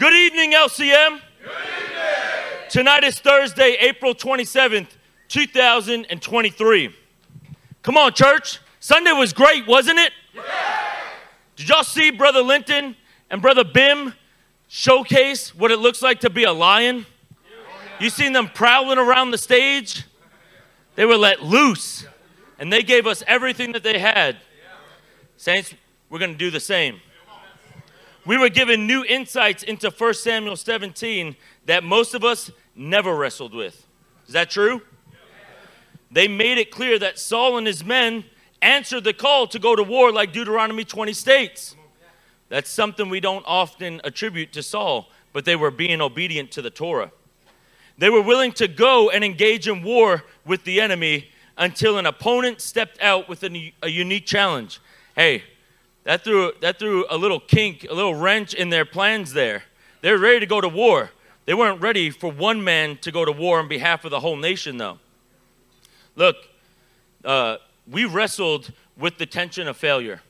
Good evening, LCM. Good evening. Tonight is Thursday, April 27th, 2023. Come on, church. Sunday was great, wasn't it? Yeah. Did y'all see Brother Linton and Brother Bim showcase what it looks like to be a lion? You seen them prowling around the stage? They were let loose, and they gave us everything that they had. Saints, we're going to do the same. We were given new insights into 1 Samuel 17 that most of us never wrestled with. Is that true? They made it clear that Saul and his men answered the call to go to war like Deuteronomy 20 states. That's something we don't often attribute to Saul, but they were being obedient to the Torah. They were willing to go and engage in war with the enemy until an opponent stepped out with a, unique challenge. Hey, that threw, that threw a little kink, a little wrench in their plans there. They're ready to go to war. They weren't ready for one man to go to war on behalf of the whole nation, though. Look, uh, we wrestled with the tension of failure.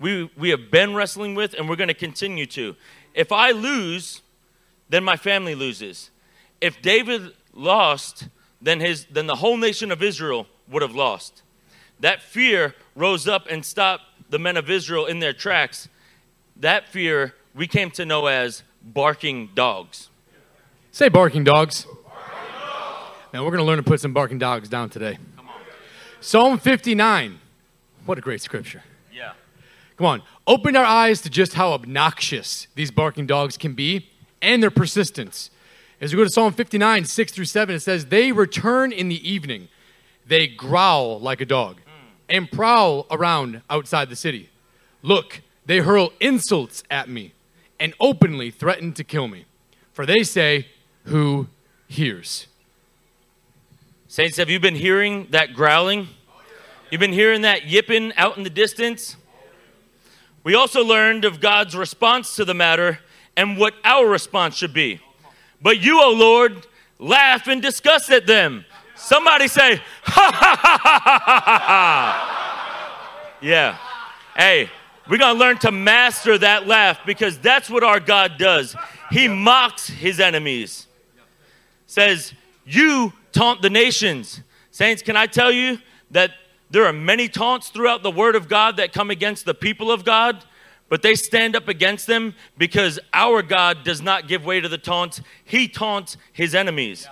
We, we have been wrestling with, and we're going to continue to. If I lose, then my family loses. If David lost, then, his, then the whole nation of Israel would have lost. That fear rose up and stopped the men of Israel in their tracks. That fear we came to know as barking dogs. Say barking dogs. Now we're going to learn to put some barking dogs down today. Psalm 59. What a great scripture. Yeah. Come on. Open our eyes to just how obnoxious these barking dogs can be and their persistence. As we go to Psalm 59, 6 through 7, it says, They return in the evening. They growl like a dog and prowl around outside the city. Look, they hurl insults at me and openly threaten to kill me. For they say, Who hears? Saints, have you been hearing that growling? You've been hearing that yipping out in the distance? We also learned of God's response to the matter and what our response should be. But you, O Lord, laugh and disgust at them. Somebody say, ha ha ha ha ha ha ha. Yeah. Hey, we're going to learn to master that laugh because that's what our God does. He mocks his enemies. Says, You taunt the nations. Saints, can I tell you that there are many taunts throughout the Word of God that come against the people of God, but they stand up against them because our God does not give way to the taunts. He taunts his enemies.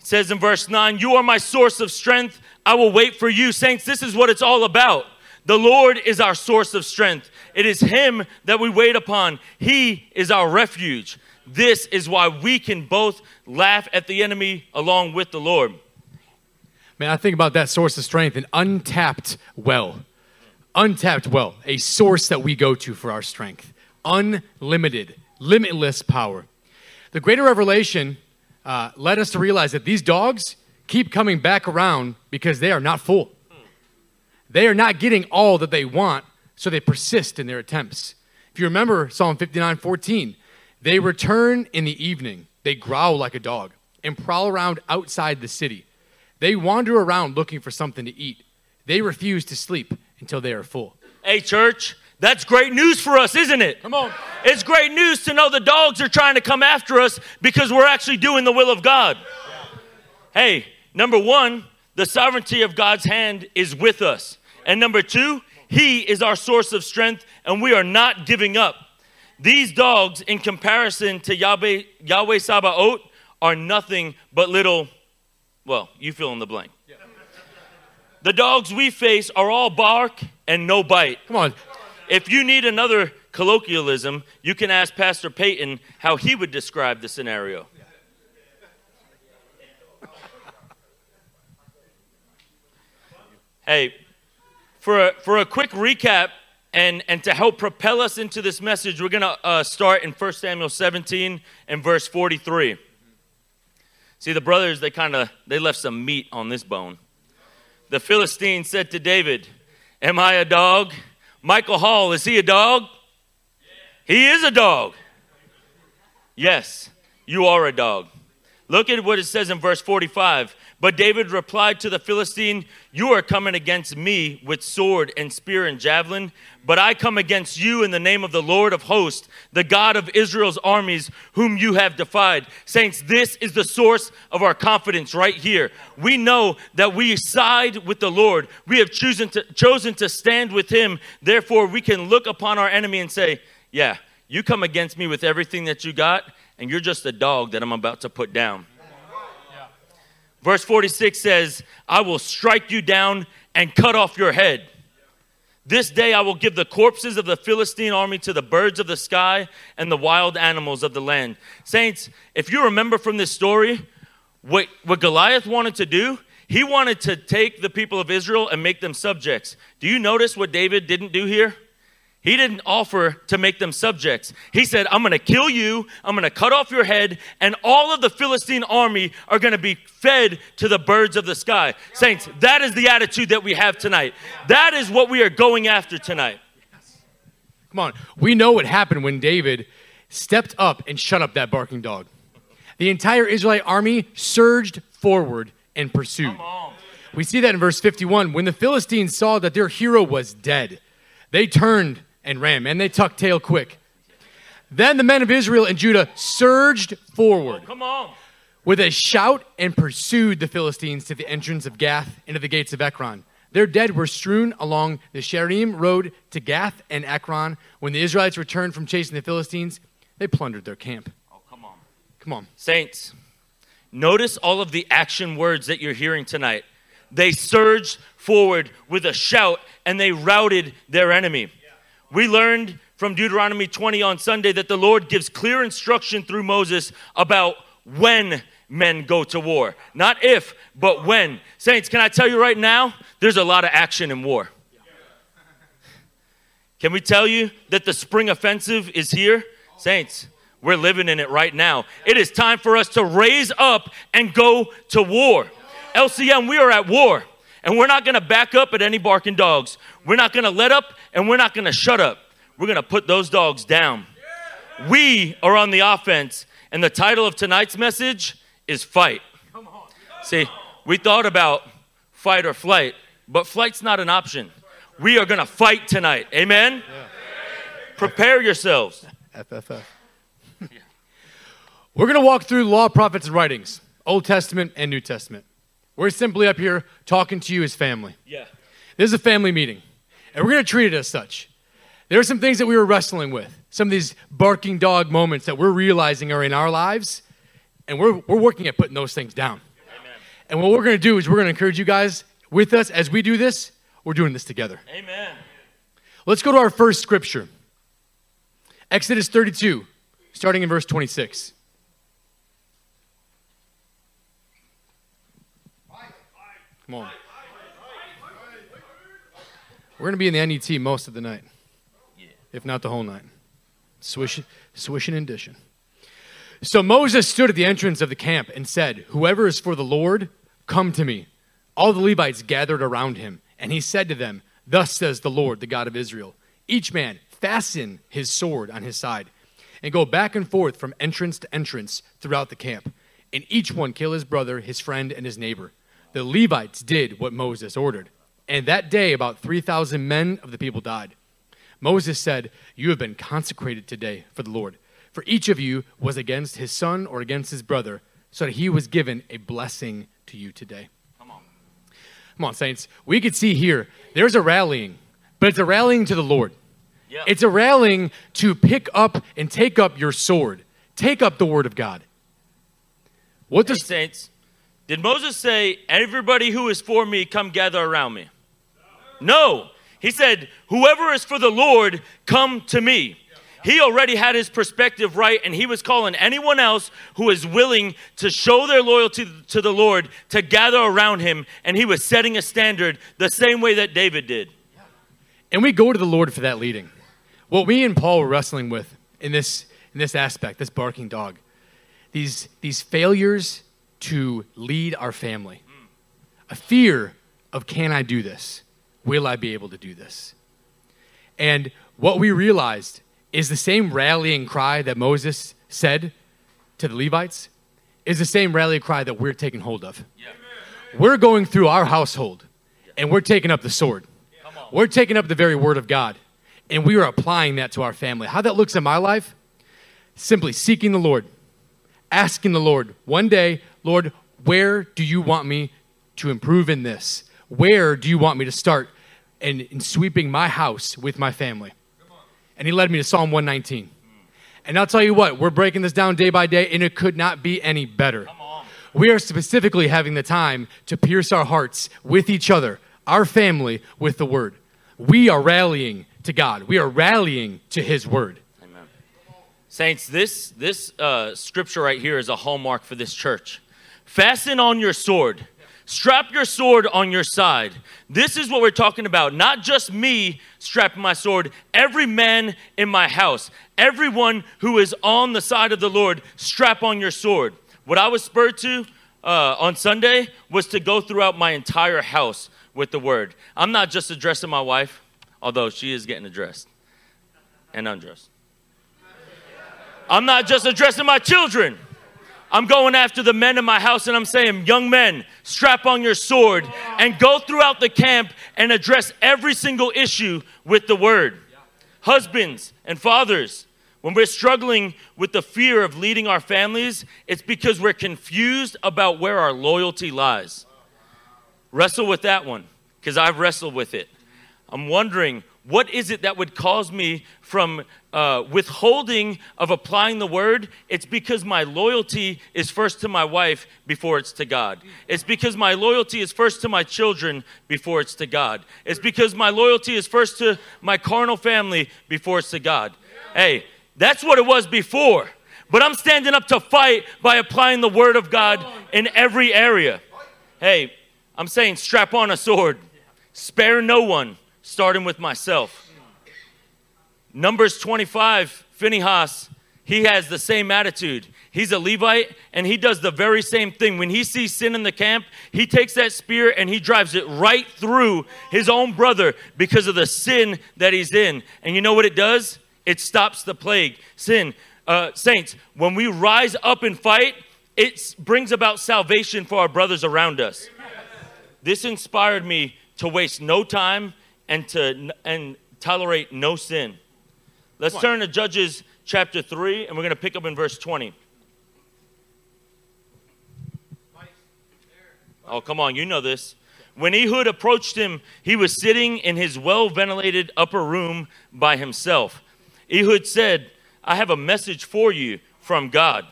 It says in verse 9, You are my source of strength. I will wait for you. Saints, this is what it's all about. The Lord is our source of strength. It is Him that we wait upon. He is our refuge. This is why we can both laugh at the enemy along with the Lord. Man, I think about that source of strength, an untapped well. Untapped well, a source that we go to for our strength. Unlimited, limitless power. The greater revelation uh, led us to realize that these dogs keep coming back around because they are not full. They are not getting all that they want, so they persist in their attempts. If you remember Psalm 59 14, they return in the evening, they growl like a dog, and prowl around outside the city. They wander around looking for something to eat. They refuse to sleep until they are full. Hey, church, that's great news for us, isn't it? Come on. It's great news to know the dogs are trying to come after us because we're actually doing the will of God. Hey, number one, the sovereignty of God's hand is with us. And number two, He is our source of strength, and we are not giving up. These dogs, in comparison to Yahweh, Yahweh Sabaoth, are nothing but little, well, you fill in the blank. The dogs we face are all bark and no bite. Come on. If you need another colloquialism, you can ask Pastor Peyton how he would describe the scenario. Hey, for a, for a quick recap and, and to help propel us into this message, we're going to uh, start in 1 Samuel 17 and verse 43. See, the brothers, they kind of, they left some meat on this bone. The Philistine said to David, Am I a dog? Michael Hall, is he a dog? He is a dog. Yes, you are a dog. Look at what it says in verse 45. But David replied to the Philistine, You are coming against me with sword and spear and javelin, but I come against you in the name of the Lord of hosts, the God of Israel's armies, whom you have defied. Saints, this is the source of our confidence right here. We know that we side with the Lord. We have chosen to, chosen to stand with him. Therefore, we can look upon our enemy and say, Yeah, you come against me with everything that you got and you're just a dog that I'm about to put down. Verse 46 says, I will strike you down and cut off your head. This day I will give the corpses of the Philistine army to the birds of the sky and the wild animals of the land. Saints, if you remember from this story, what, what Goliath wanted to do, he wanted to take the people of Israel and make them subjects. Do you notice what David didn't do here? He didn't offer to make them subjects. He said, I'm going to kill you, I'm going to cut off your head, and all of the Philistine army are going to be fed to the birds of the sky. Saints, that is the attitude that we have tonight. That is what we are going after tonight. Come on. We know what happened when David stepped up and shut up that barking dog. The entire Israelite army surged forward and pursued. We see that in verse 51. When the Philistines saw that their hero was dead, they turned and ran, and they tucked tail quick. Then the men of Israel and Judah surged forward. Oh, come on. With a shout and pursued the Philistines to the entrance of Gath into the gates of Ekron. Their dead were strewn along the Shaaraim road to Gath and Ekron. When the Israelites returned from chasing the Philistines, they plundered their camp. Oh, come on. Come on. Saints, notice all of the action words that you're hearing tonight. They surged forward with a shout and they routed their enemy. We learned from Deuteronomy 20 on Sunday that the Lord gives clear instruction through Moses about when men go to war. Not if, but when. Saints, can I tell you right now? There's a lot of action in war. Can we tell you that the spring offensive is here? Saints, we're living in it right now. It is time for us to raise up and go to war. LCM, we are at war. And we're not going to back up at any barking dogs. We're not going to let up and we're not going to shut up. We're going to put those dogs down. We are on the offense. And the title of tonight's message is Fight. See, we thought about fight or flight, but flight's not an option. We are going to fight tonight. Amen? Prepare yourselves. FFF. We're going to walk through law, prophets, and writings, Old Testament and New Testament. We're simply up here talking to you as family. Yeah. This is a family meeting, and we're going to treat it as such. There are some things that we were wrestling with, some of these barking dog moments that we're realizing are in our lives, and we're, we're working at putting those things down. Amen. And what we're going to do is we're going to encourage you guys with us as we do this. We're doing this together. Amen. Let's go to our first scripture Exodus 32, starting in verse 26. Come on. We're going to be in the NET most of the night, if not the whole night. Swish, swishing and dishing. So Moses stood at the entrance of the camp and said, Whoever is for the Lord, come to me. All the Levites gathered around him, and he said to them, Thus says the Lord, the God of Israel Each man fasten his sword on his side, and go back and forth from entrance to entrance throughout the camp, and each one kill his brother, his friend, and his neighbor. The Levites did what Moses ordered. And that day, about 3,000 men of the people died. Moses said, You have been consecrated today for the Lord. For each of you was against his son or against his brother, so that he was given a blessing to you today. Come on. Come on, saints. We could see here, there's a rallying, but it's a rallying to the Lord. Yeah. It's a rallying to pick up and take up your sword, take up the word of God. What Hey, does saints, did Moses say, Everybody who is for me, come gather around me? No. He said, Whoever is for the Lord, come to me. He already had his perspective right, and he was calling anyone else who is willing to show their loyalty to the Lord to gather around him, and he was setting a standard the same way that David did. And we go to the Lord for that leading. What we and Paul were wrestling with in this, in this aspect, this barking dog, these, these failures to lead our family, a fear of can I do this? Will I be able to do this? And what we realized is the same rallying cry that Moses said to the Levites is the same rallying cry that we're taking hold of. We're going through our household and we're taking up the sword. We're taking up the very word of God and we are applying that to our family. How that looks in my life? Simply seeking the Lord, asking the Lord one day, Lord, where do you want me to improve in this? Where do you want me to start in, in sweeping my house with my family? And he led me to Psalm 119. And I'll tell you what, we're breaking this down day by day, and it could not be any better. We are specifically having the time to pierce our hearts with each other, our family, with the word. We are rallying to God, we are rallying to his word. Amen. Saints, this, this uh, scripture right here is a hallmark for this church. Fasten on your sword. Strap your sword on your side. This is what we're talking about. Not just me strapping my sword, every man in my house, everyone who is on the side of the Lord, strap on your sword. What I was spurred to uh, on Sunday was to go throughout my entire house with the word. I'm not just addressing my wife, although she is getting addressed and undressed. I'm not just addressing my children. I'm going after the men in my house and I'm saying, young men, strap on your sword and go throughout the camp and address every single issue with the word. Husbands and fathers, when we're struggling with the fear of leading our families, it's because we're confused about where our loyalty lies. Wrestle with that one, because I've wrestled with it. I'm wondering what is it that would cause me from uh, withholding of applying the word? It's because my loyalty is first to my wife before it's to God. It's because my loyalty is first to my children before it's to God. It's because my loyalty is first to my carnal family before it's to God. Hey, that's what it was before. But I'm standing up to fight by applying the word of God in every area. Hey, I'm saying strap on a sword, spare no one starting with myself. Numbers 25, Phinehas, he has the same attitude. He's a Levite and he does the very same thing. When he sees sin in the camp, he takes that spear and he drives it right through his own brother because of the sin that he's in. And you know what it does? It stops the plague. Sin. Uh, saints, when we rise up and fight, it brings about salvation for our brothers around us. This inspired me to waste no time and to and tolerate no sin. Let's turn to Judges chapter 3 and we're going to pick up in verse 20. Oh, come on, you know this. When Ehud approached him, he was sitting in his well ventilated upper room by himself. Ehud said, I have a message for you from God.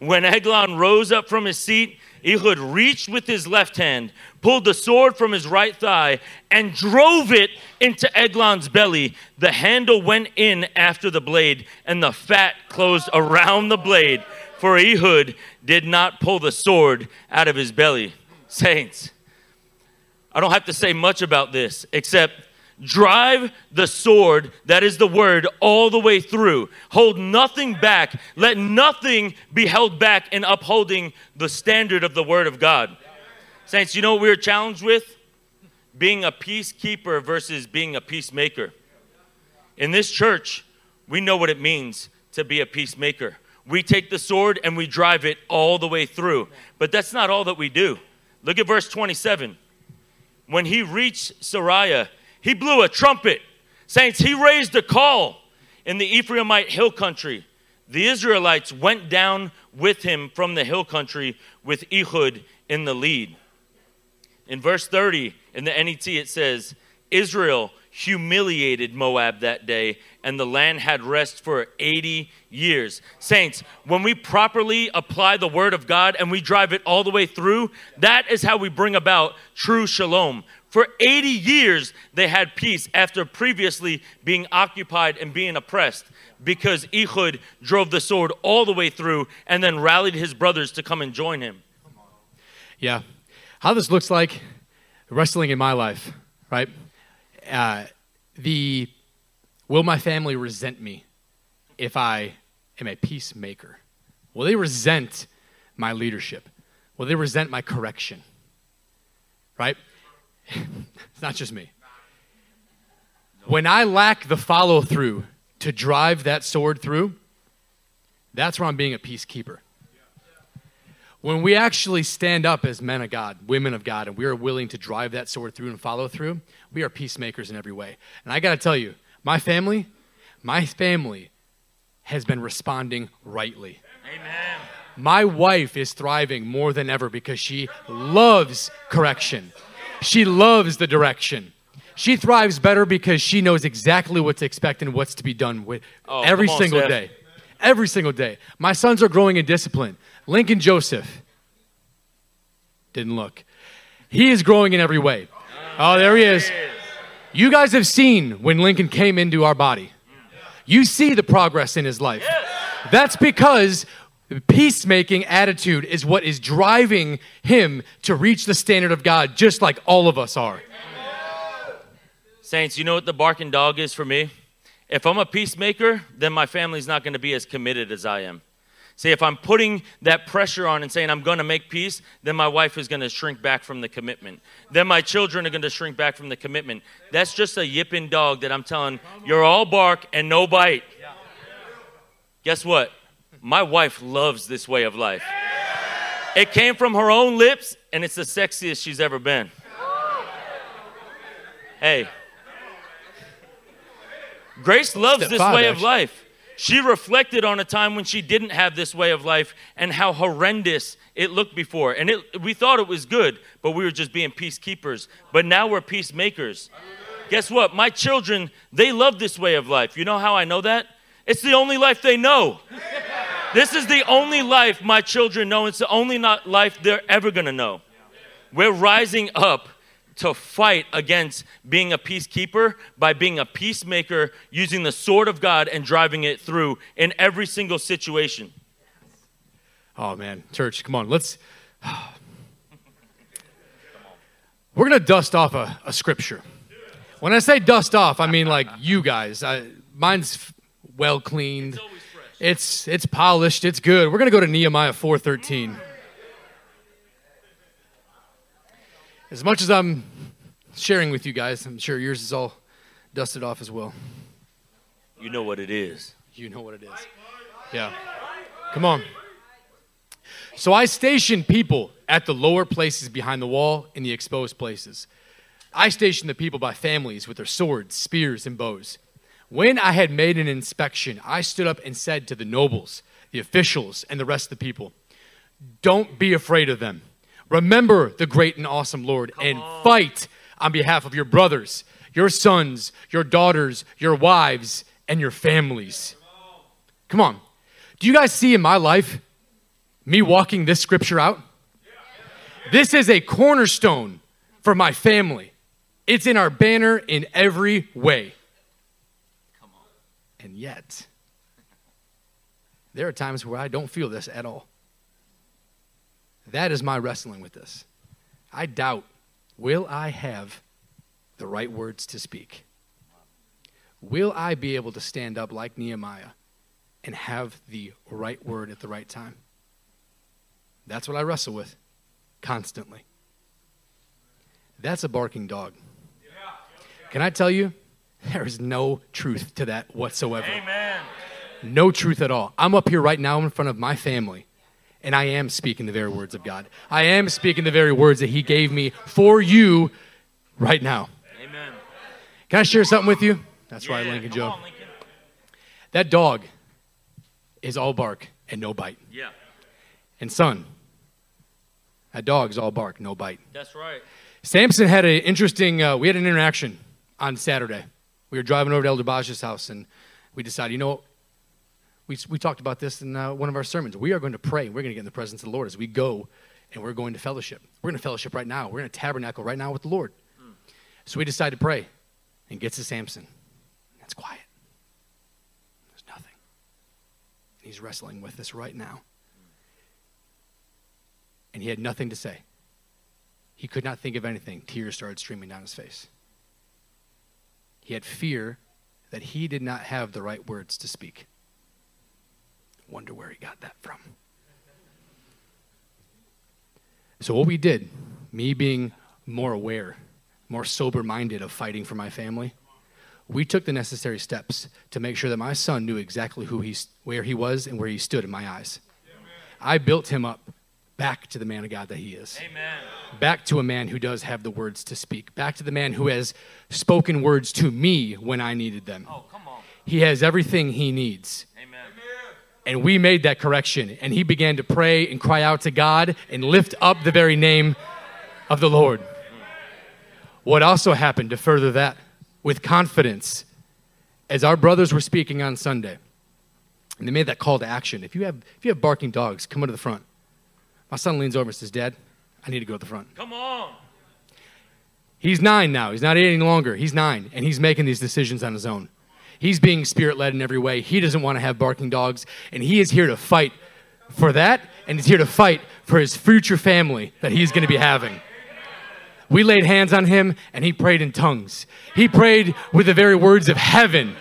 When Eglon rose up from his seat, Ehud reached with his left hand, pulled the sword from his right thigh, and drove it into Eglon's belly. The handle went in after the blade, and the fat closed around the blade, for Ehud did not pull the sword out of his belly. Saints, I don't have to say much about this, except Drive the sword, that is the word, all the way through. Hold nothing back. Let nothing be held back in upholding the standard of the word of God. Saints, you know what we are challenged with? Being a peacekeeper versus being a peacemaker. In this church, we know what it means to be a peacemaker. We take the sword and we drive it all the way through. But that's not all that we do. Look at verse 27. When he reached Seirah, he blew a trumpet. Saints, he raised a call in the Ephraimite hill country. The Israelites went down with him from the hill country with Ehud in the lead. In verse 30 in the NET, it says, Israel humiliated Moab that day, and the land had rest for 80 years. Saints, when we properly apply the word of God and we drive it all the way through, that is how we bring about true shalom. For 80 years, they had peace after previously being occupied and being oppressed because Ehud drove the sword all the way through and then rallied his brothers to come and join him. Yeah. How this looks like wrestling in my life, right? Uh, the will my family resent me if I am a peacemaker? Will they resent my leadership? Will they resent my correction? Right? it's not just me. When I lack the follow through to drive that sword through, that's where I'm being a peacekeeper. When we actually stand up as men of God, women of God, and we are willing to drive that sword through and follow through, we are peacemakers in every way. And I got to tell you, my family, my family has been responding rightly. Amen. My wife is thriving more than ever because she loves correction. She loves the direction. She thrives better because she knows exactly what to expect and what's to be done with Oh, every on, single Steph. day. Every single day. My sons are growing in discipline. Lincoln Joseph didn't look. He is growing in every way. Oh, there he is. You guys have seen when Lincoln came into our body. You see the progress in his life. That's because the peacemaking attitude is what is driving him to reach the standard of God, just like all of us are. Saints, you know what the barking dog is for me? If I'm a peacemaker, then my family's not going to be as committed as I am. See, if I'm putting that pressure on and saying I'm going to make peace, then my wife is going to shrink back from the commitment. Then my children are going to shrink back from the commitment. That's just a yipping dog that I'm telling you're all bark and no bite. Guess what? My wife loves this way of life. It came from her own lips, and it's the sexiest she's ever been. Hey, Grace loves this way of life. She reflected on a time when she didn't have this way of life and how horrendous it looked before. And it, we thought it was good, but we were just being peacekeepers. But now we're peacemakers. Guess what? My children, they love this way of life. You know how I know that? It's the only life they know. This is the only life my children know. It's the only not life they're ever going to know. We're rising up to fight against being a peacekeeper by being a peacemaker, using the sword of God and driving it through in every single situation. Oh man, church, come on, let's. We're gonna dust off a, a scripture. When I say dust off, I mean like you guys. I, mine's well cleaned. It's it's polished. It's good. We're gonna go to Nehemiah four thirteen. As much as I'm sharing with you guys, I'm sure yours is all dusted off as well. You know what it is. You know what it is. Yeah. Come on. So I stationed people at the lower places behind the wall in the exposed places. I stationed the people by families with their swords, spears, and bows. When I had made an inspection, I stood up and said to the nobles, the officials, and the rest of the people, Don't be afraid of them. Remember the great and awesome Lord and fight on behalf of your brothers, your sons, your daughters, your wives, and your families. Come on. Do you guys see in my life me walking this scripture out? This is a cornerstone for my family. It's in our banner in every way. And yet, there are times where I don't feel this at all. That is my wrestling with this. I doubt, will I have the right words to speak? Will I be able to stand up like Nehemiah and have the right word at the right time? That's what I wrestle with constantly. That's a barking dog. Can I tell you, there is no truth to that whatsoever. Amen. No truth at all. I'm up here right now in front of my family, and I am speaking the very words of God. I am speaking the very words that He gave me for you right now. Amen. Can I share something with you? That's right, Lincoln Joe. on, Lincoln. That dog is all bark and no bite. Yeah, And son, that dog is all bark, no bite. that's right. Samson had an interesting, uh, we had an interaction on Saturday. We were driving over to Elder Baj's house and we decided, you know? We, we talked about this in uh, one of our sermons. We are going to pray. We're going to get in the presence of the Lord as we go and we're going to fellowship. We're going to fellowship right now. We're going to tabernacle right now with the Lord. So we decided to pray and gets to Samson. It's quiet. There's nothing. And he's wrestling with this right now. And he had nothing to say. He could not think of anything. Tears started streaming down his face. He had fear that he did not have the right words to speak. Wonder where he got that from. So, what we did, me being more aware, more sober minded of fighting for my family, we took the necessary steps to make sure that my son knew exactly who he, where he was and where he stood in my eyes. I built him up back to the man of God that he is. Amen. Back to a man who does have the words to speak. Back to the man who has spoken words to me when I needed them. Oh, come on. He has everything he needs. Amen. And we made that correction. And he began to pray and cry out to God and lift up the very name of the Lord. What also happened to further that with confidence, as our brothers were speaking on Sunday, and they made that call to action. If you have, if you have barking dogs, come to the front. My son leans over and says, Dad, I need to go to the front. Come on. He's nine now. He's not eight any longer. He's nine, and he's making these decisions on his own. He's being spirit led in every way. He doesn't want to have barking dogs, and he is here to fight for that, and he's here to fight for his future family that he's going to be having. We laid hands on him, and he prayed in tongues. He prayed with the very words of heaven.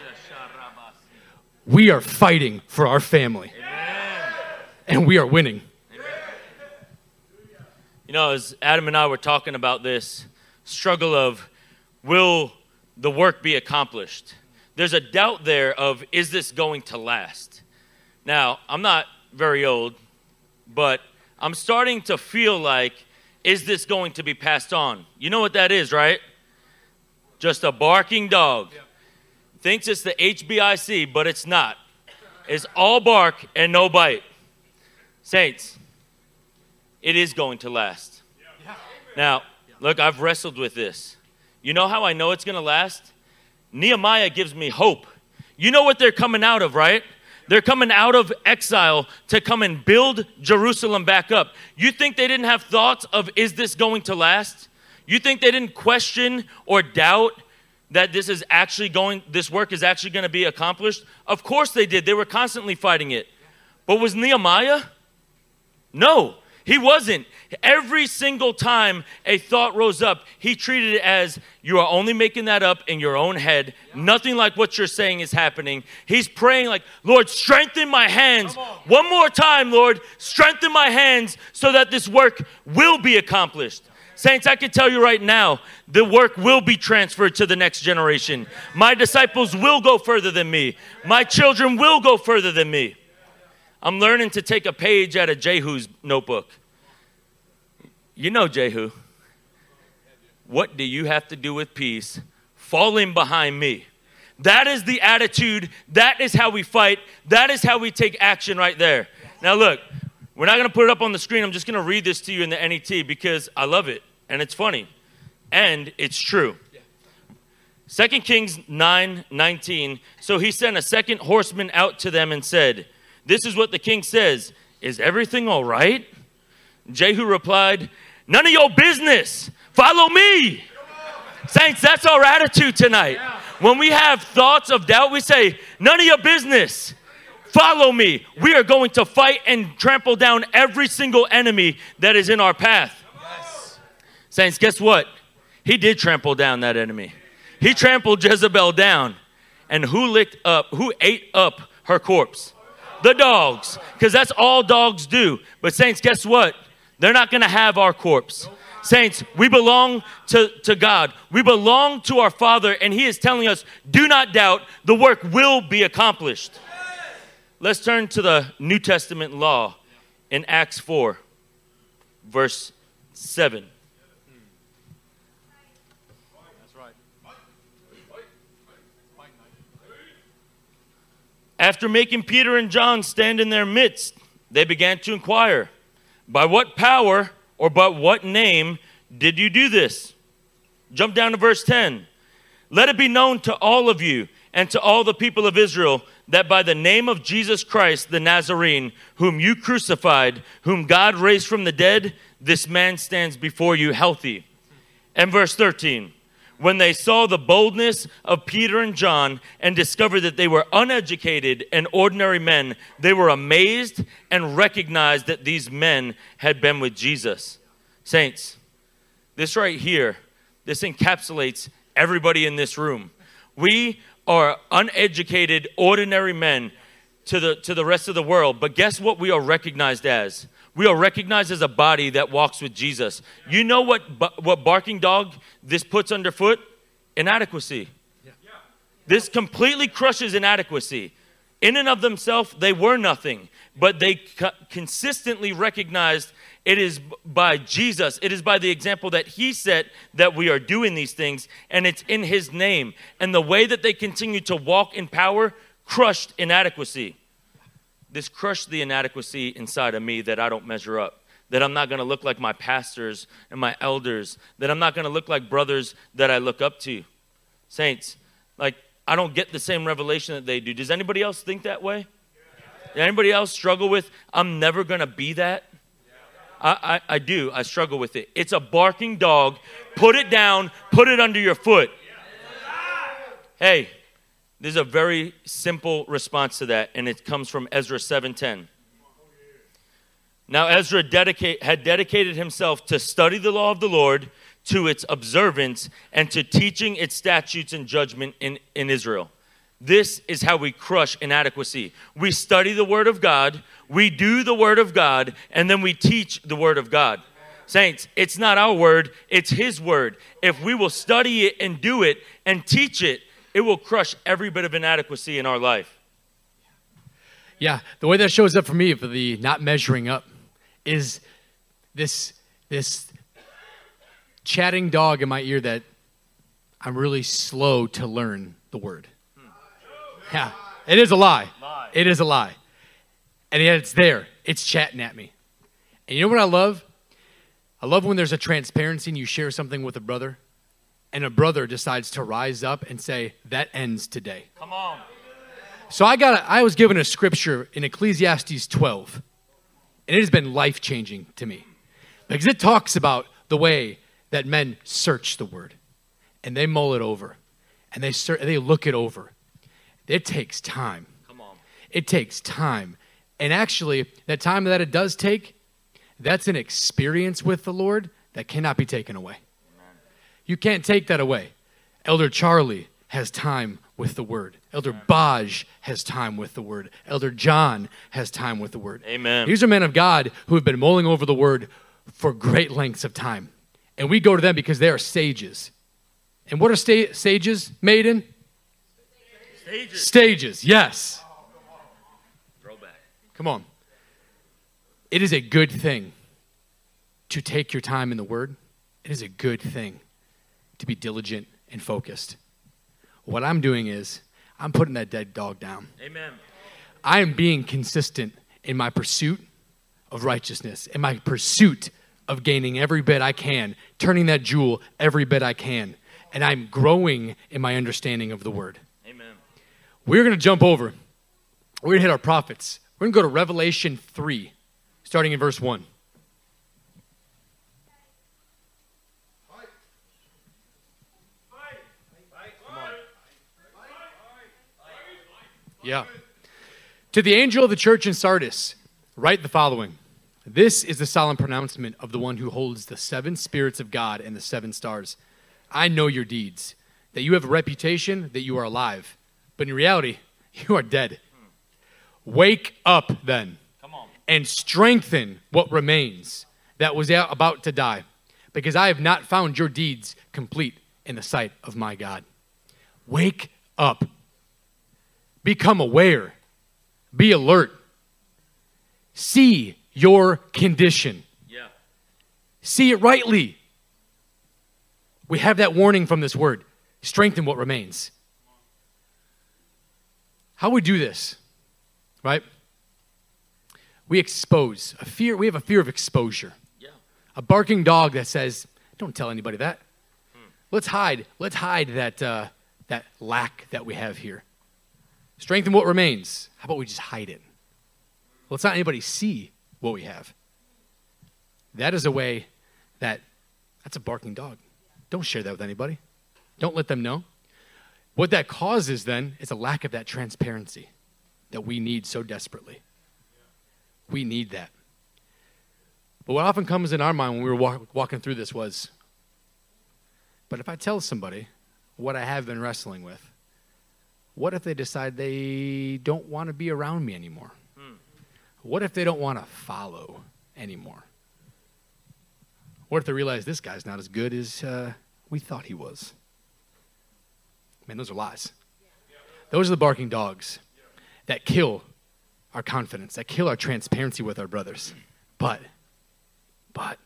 We are fighting for our family, and we are winning. You know, as Adam and I were talking about this struggle of will the work be accomplished? There's a doubt there of is this going to last? Now, I'm not very old, but I'm starting to feel like is this going to be passed on? You know what that is, right? Just a barking dog. Thinks it's the HBIC, but it's not. It's all bark and no bite. Saints, it is going to last. Now, look, I've wrestled with this. You know how I know it's going to last? Nehemiah gives me hope. You know what they're coming out of, right? They're coming out of exile to come and build Jerusalem back up. You think they didn't have thoughts of, is this going to last? You think they didn't question or doubt that this is actually going, this work is actually going to be accomplished? Of course they did. They were constantly fighting it. But was Nehemiah? No. He wasn't. Every single time a thought rose up, he treated it as you are only making that up in your own head. Nothing like what you're saying is happening. He's praying like, Lord, strengthen my hands. One more time, Lord, strengthen my hands so that this work will be accomplished. Saints, I can tell you right now, the work will be transferred to the next generation. My disciples will go further than me. My children will go further than me. I'm learning to take a page out of Jehu's notebook. You know Jehu. What do you have to do with peace? Falling behind me. That is the attitude. That is how we fight. That is how we take action right there. Now, look, we're not going to put it up on the screen. I'm just going to read this to you in the NET because I love it and it's funny and it's true. 2 Kings 9 19. So he sent a second horseman out to them and said, This is what the king says Is everything all right? Jehu replied, None of your business. Follow me. Saints, that's our attitude tonight. When we have thoughts of doubt, we say, None of your business. Follow me. We are going to fight and trample down every single enemy that is in our path. Saints, guess what? He did trample down that enemy. He trampled Jezebel down. And who licked up, who ate up her corpse? The dogs. Because that's all dogs do. But, Saints, guess what? They're not going to have our corpse. Saints, we belong to, to God. We belong to our Father, and He is telling us, do not doubt, the work will be accomplished. Let's turn to the New Testament law in Acts 4, verse 7. After making Peter and John stand in their midst, they began to inquire, By what power or by what name did you do this? Jump down to verse 10. Let it be known to all of you and to all the people of Israel that by the name of Jesus Christ the Nazarene, whom you crucified, whom God raised from the dead, this man stands before you healthy. And verse 13 when they saw the boldness of Peter and John and discovered that they were uneducated and ordinary men, they were amazed and recognized that these men had been with Jesus. Saints, this right here, this encapsulates everybody in this room. We are uneducated, ordinary men to the, to the rest of the world, but guess what we are recognized as? We are recognized as a body that walks with Jesus. You know what, what barking dog this puts underfoot? Inadequacy. This completely crushes inadequacy. In and of themselves, they were nothing. but they co- consistently recognized it is by Jesus, it is by the example that He set that we are doing these things, and it's in His name. And the way that they continue to walk in power crushed inadequacy. This crushed the inadequacy inside of me that I don't measure up that I'm not going to look like my pastors and my elders, that I'm not going to look like brothers that I look up to. Saints, like I don't get the same revelation that they do. Does anybody else think that way? Anybody else struggle with I'm never going to be that? I, I, I do. I struggle with it. It's a barking dog. Put it down, put it under your foot. Hey, there's a very simple response to that, and it comes from Ezra 7:10. Now Ezra dedicate, had dedicated himself to study the law of the Lord, to its observance, and to teaching its statutes and judgment in, in Israel. This is how we crush inadequacy. We study the Word of God, we do the Word of God, and then we teach the Word of God. Saints, it's not our word, it's His word. If we will study it and do it and teach it, it will crush every bit of inadequacy in our life. Yeah, the way that shows up for me for the not measuring up is this this chatting dog in my ear that I'm really slow to learn the word. Yeah, it is a lie. Lie. It is a lie. And yet it's there. It's chatting at me. And you know what I love? I love when there's a transparency and you share something with a brother and a brother decides to rise up and say, That ends today. Come on. So I got a, I was given a scripture in Ecclesiastes 12, and it has been life changing to me because it talks about the way that men search the word and they mull it over and they ser- they look it over. It takes time. Come on. It takes time, and actually, that time that it does take, that's an experience with the Lord that cannot be taken away. You can't take that away. Elder Charlie has time with the word. Elder Baj has time with the word. Elder John has time with the word. Amen. These are men of God who have been mulling over the word for great lengths of time. And we go to them because they are sages. And what are sta- sages made in? Stages. Stages, yes. Throwback. Come on. It is a good thing to take your time in the Word. It is a good thing to be diligent and focused. What I'm doing is, I'm putting that dead dog down. Amen. I am being consistent in my pursuit of righteousness, in my pursuit of gaining every bit I can, turning that jewel every bit I can. And I'm growing in my understanding of the Word. Amen. We're going to jump over. We're going to hit our prophets. We're going to go to Revelation 3, starting in verse 1. Yeah. To the angel of the church in Sardis, write the following This is the solemn pronouncement of the one who holds the seven spirits of God and the seven stars. I know your deeds, that you have a reputation that you are alive, but in reality, you are dead. Wake up then Come on. and strengthen what remains that was about to die, because I have not found your deeds complete in the sight of my God. Wake up. Become aware. Be alert. See your condition. Yeah. See it rightly. We have that warning from this word strengthen what remains. How we do this, right? We expose a fear, we have a fear of exposure. Yeah. A barking dog that says, Don't tell anybody that. Let's hide. Let's hide that, uh, that lack that we have here. Strengthen what remains. How about we just hide it? Let's not anybody see what we have. That is a way that that's a barking dog. Don't share that with anybody. Don't let them know. What that causes then is a lack of that transparency that we need so desperately. We need that. But what often comes in our mind when we were walk, walking through this was, but if I tell somebody what I have been wrestling with, what if they decide they don't want to be around me anymore? What if they don't want to follow anymore? What if they realize this guy's not as good as uh, we thought he was? Man, those are lies. Those are the barking dogs that kill our confidence, that kill our transparency with our brothers. But, but,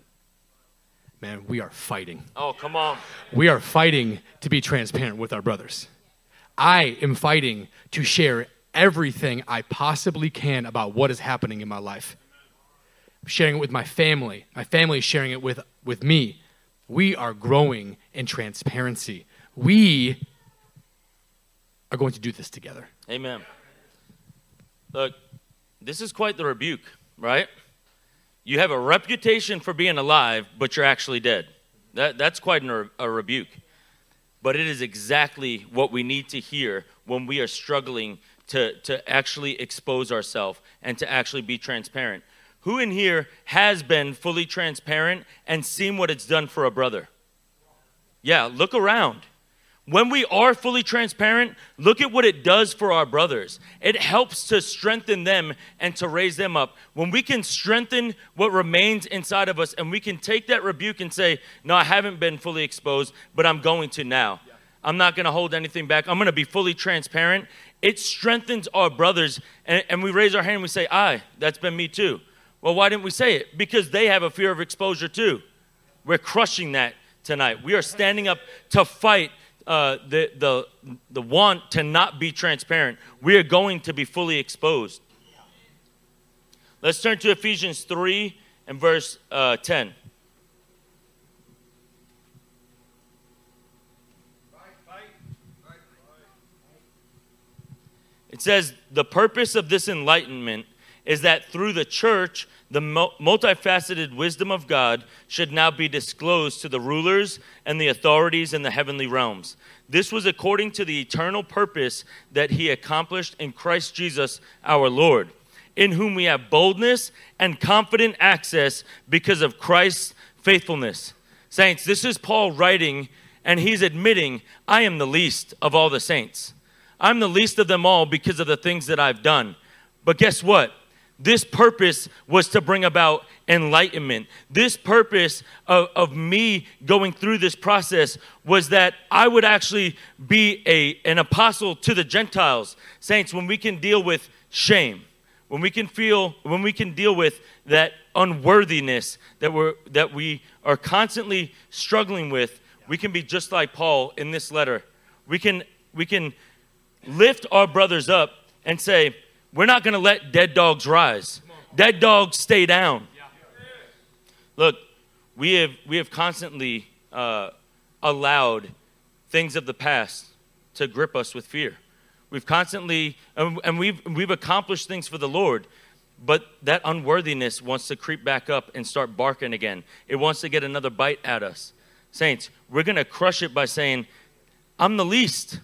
man, we are fighting. Oh, come on. We are fighting to be transparent with our brothers. I am fighting to share everything I possibly can about what is happening in my life. I'm sharing it with my family. My family is sharing it with, with me. We are growing in transparency. We are going to do this together. Amen. Look, this is quite the rebuke, right? You have a reputation for being alive, but you're actually dead. That, that's quite an, a rebuke. But it is exactly what we need to hear when we are struggling to, to actually expose ourselves and to actually be transparent. Who in here has been fully transparent and seen what it's done for a brother? Yeah, look around. When we are fully transparent, look at what it does for our brothers. It helps to strengthen them and to raise them up. When we can strengthen what remains inside of us and we can take that rebuke and say, No, I haven't been fully exposed, but I'm going to now. I'm not going to hold anything back. I'm going to be fully transparent. It strengthens our brothers. And, and we raise our hand and we say, Aye, that's been me too. Well, why didn't we say it? Because they have a fear of exposure too. We're crushing that tonight. We are standing up to fight uh, the, the, the want to not be transparent. We are going to be fully exposed. Let's turn to Ephesians 3 and verse uh, 10. It says, The purpose of this enlightenment is that through the church, the multifaceted wisdom of God should now be disclosed to the rulers and the authorities in the heavenly realms. This was according to the eternal purpose that he accomplished in Christ Jesus our Lord, in whom we have boldness and confident access because of Christ's faithfulness. Saints, this is Paul writing, and he's admitting, I am the least of all the saints. I'm the least of them all because of the things that I've done. But guess what? This purpose was to bring about enlightenment. This purpose of, of me going through this process was that I would actually be a, an apostle to the Gentiles. Saints, when we can deal with shame, when we can feel, when we can deal with that unworthiness that, we're, that we are constantly struggling with, we can be just like Paul in this letter. We can, we can lift our brothers up and say, we're not going to let dead dogs rise. Dead dogs stay down. Look, we have, we have constantly uh, allowed things of the past to grip us with fear. We've constantly, and we've, we've accomplished things for the Lord, but that unworthiness wants to creep back up and start barking again. It wants to get another bite at us. Saints, we're going to crush it by saying, I'm the least.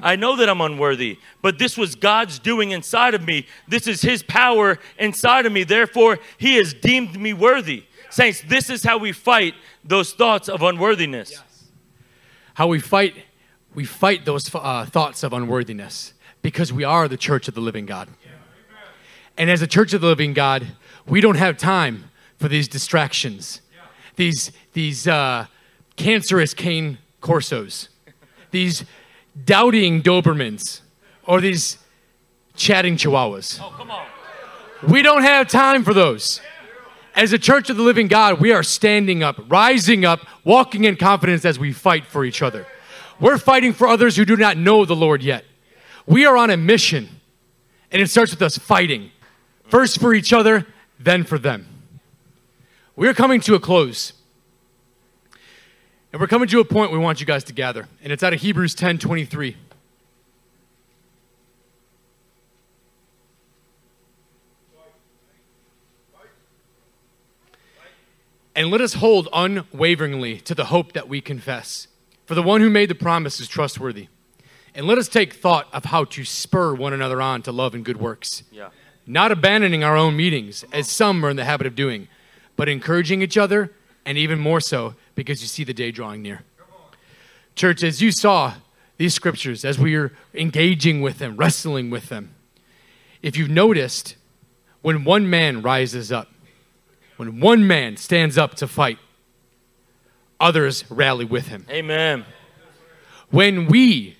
I know that I'm unworthy, but this was God's doing inside of me. This is His power inside of me. Therefore, He has deemed me worthy. Saints, this is how we fight those thoughts of unworthiness. Yes. How we fight, we fight those uh, thoughts of unworthiness because we are the church of the living God. And as a church of the living God, we don't have time for these distractions, these, these uh, cancerous cane corsos, these doubting Dobermans or these chatting Chihuahuas. Oh, come on. We don't have time for those. As a church of the living God, we are standing up, rising up, walking in confidence as we fight for each other. We're fighting for others who do not know the Lord yet. We are on a mission, and it starts with us fighting first for each other, then for them. We're coming to a close. And we're coming to a point we want you guys to gather. And it's out of Hebrews 10 23. And let us hold unwaveringly to the hope that we confess. For the one who made the promise is trustworthy. And let us take thought of how to spur one another on to love and good works. Yeah. Not abandoning our own meetings, as some are in the habit of doing, but encouraging each other, and even more so because you see the day drawing near. Church, as you saw these scriptures, as we are engaging with them, wrestling with them, if you've noticed, when one man rises up, when one man stands up to fight, others rally with him. Amen. When we,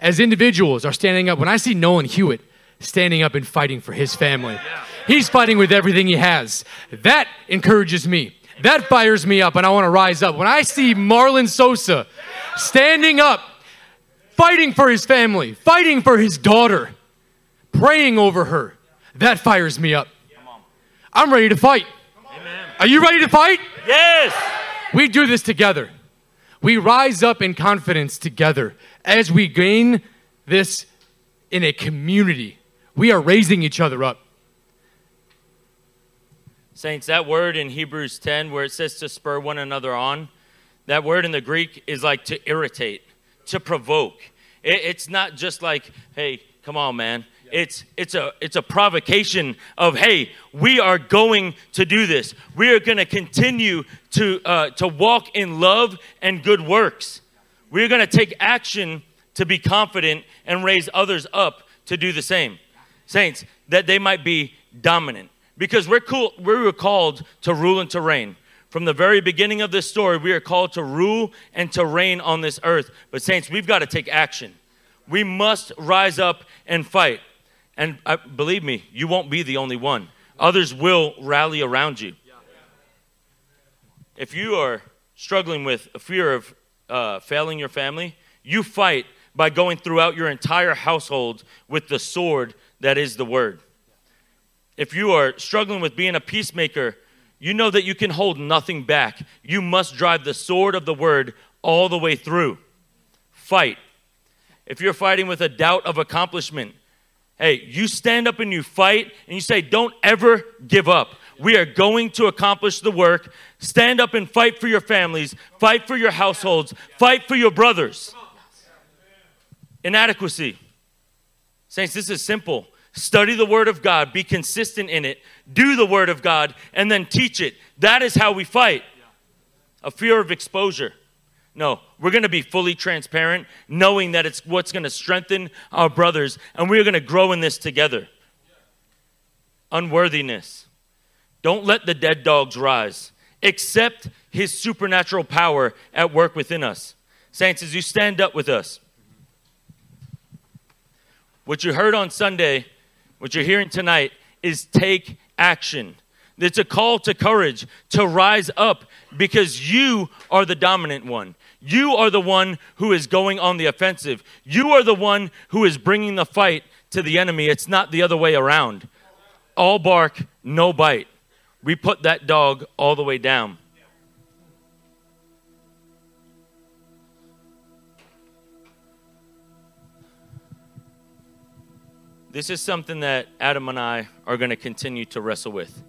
as individuals, are standing up, when I see Nolan Hewitt standing up and fighting for his family. He's fighting with everything he has. That encourages me. That fires me up, and I want to rise up. When I see Marlon Sosa standing up, fighting for his family, fighting for his daughter, praying over her, that fires me up. I'm ready to fight. Are you ready to fight? Yes. We do this together. We rise up in confidence together as we gain this in a community. We are raising each other up. Saints, that word in Hebrews 10 where it says to spur one another on, that word in the Greek is like to irritate, to provoke. It, it's not just like, hey, come on, man. It's, it's, a, it's a provocation of, hey, we are going to do this. We are going to continue to, uh, to walk in love and good works. We're going to take action to be confident and raise others up to do the same. Saints, that they might be dominant. Because we're, cool, we were called to rule and to reign. From the very beginning of this story, we are called to rule and to reign on this earth. But, saints, we've got to take action. We must rise up and fight. And uh, believe me, you won't be the only one. Others will rally around you. If you are struggling with a fear of uh, failing your family, you fight by going throughout your entire household with the sword that is the word. If you are struggling with being a peacemaker, you know that you can hold nothing back. You must drive the sword of the word all the way through. Fight. If you're fighting with a doubt of accomplishment, Hey, you stand up and you fight and you say, Don't ever give up. We are going to accomplish the work. Stand up and fight for your families, fight for your households, fight for your brothers. Inadequacy. Saints, this is simple. Study the Word of God, be consistent in it, do the Word of God, and then teach it. That is how we fight. A fear of exposure. No, we're going to be fully transparent, knowing that it's what's going to strengthen our brothers, and we're going to grow in this together. Unworthiness. Don't let the dead dogs rise. Accept his supernatural power at work within us. Saints, as you stand up with us, what you heard on Sunday, what you're hearing tonight, is take action. It's a call to courage to rise up because you are the dominant one. You are the one who is going on the offensive. You are the one who is bringing the fight to the enemy. It's not the other way around. All bark, no bite. We put that dog all the way down. This is something that Adam and I are going to continue to wrestle with.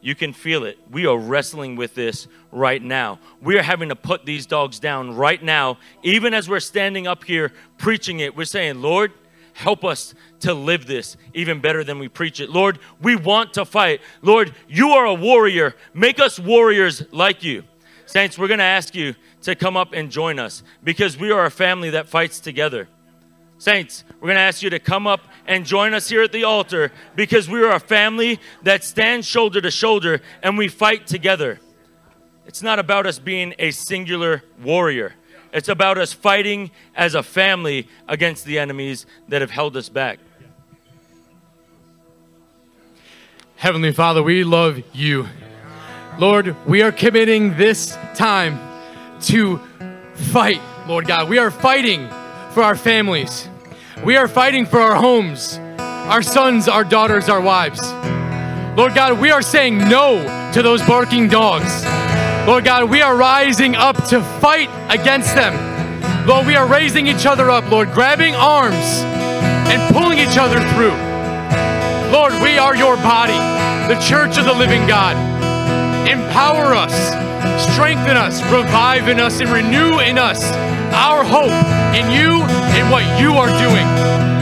You can feel it. We are wrestling with this right now. We are having to put these dogs down right now. Even as we're standing up here preaching it, we're saying, Lord, help us to live this even better than we preach it. Lord, we want to fight. Lord, you are a warrior. Make us warriors like you. Saints, we're going to ask you to come up and join us because we are a family that fights together. Saints, we're going to ask you to come up and join us here at the altar because we are a family that stands shoulder to shoulder and we fight together. It's not about us being a singular warrior, it's about us fighting as a family against the enemies that have held us back. Heavenly Father, we love you. Lord, we are committing this time to fight, Lord God. We are fighting for our families. We are fighting for our homes, our sons, our daughters, our wives. Lord God, we are saying no to those barking dogs. Lord God, we are rising up to fight against them. Lord, we are raising each other up, Lord, grabbing arms and pulling each other through. Lord, we are your body, the church of the living God. Empower us, strengthen us, revive in us, and renew in us our hope in you and what you are doing.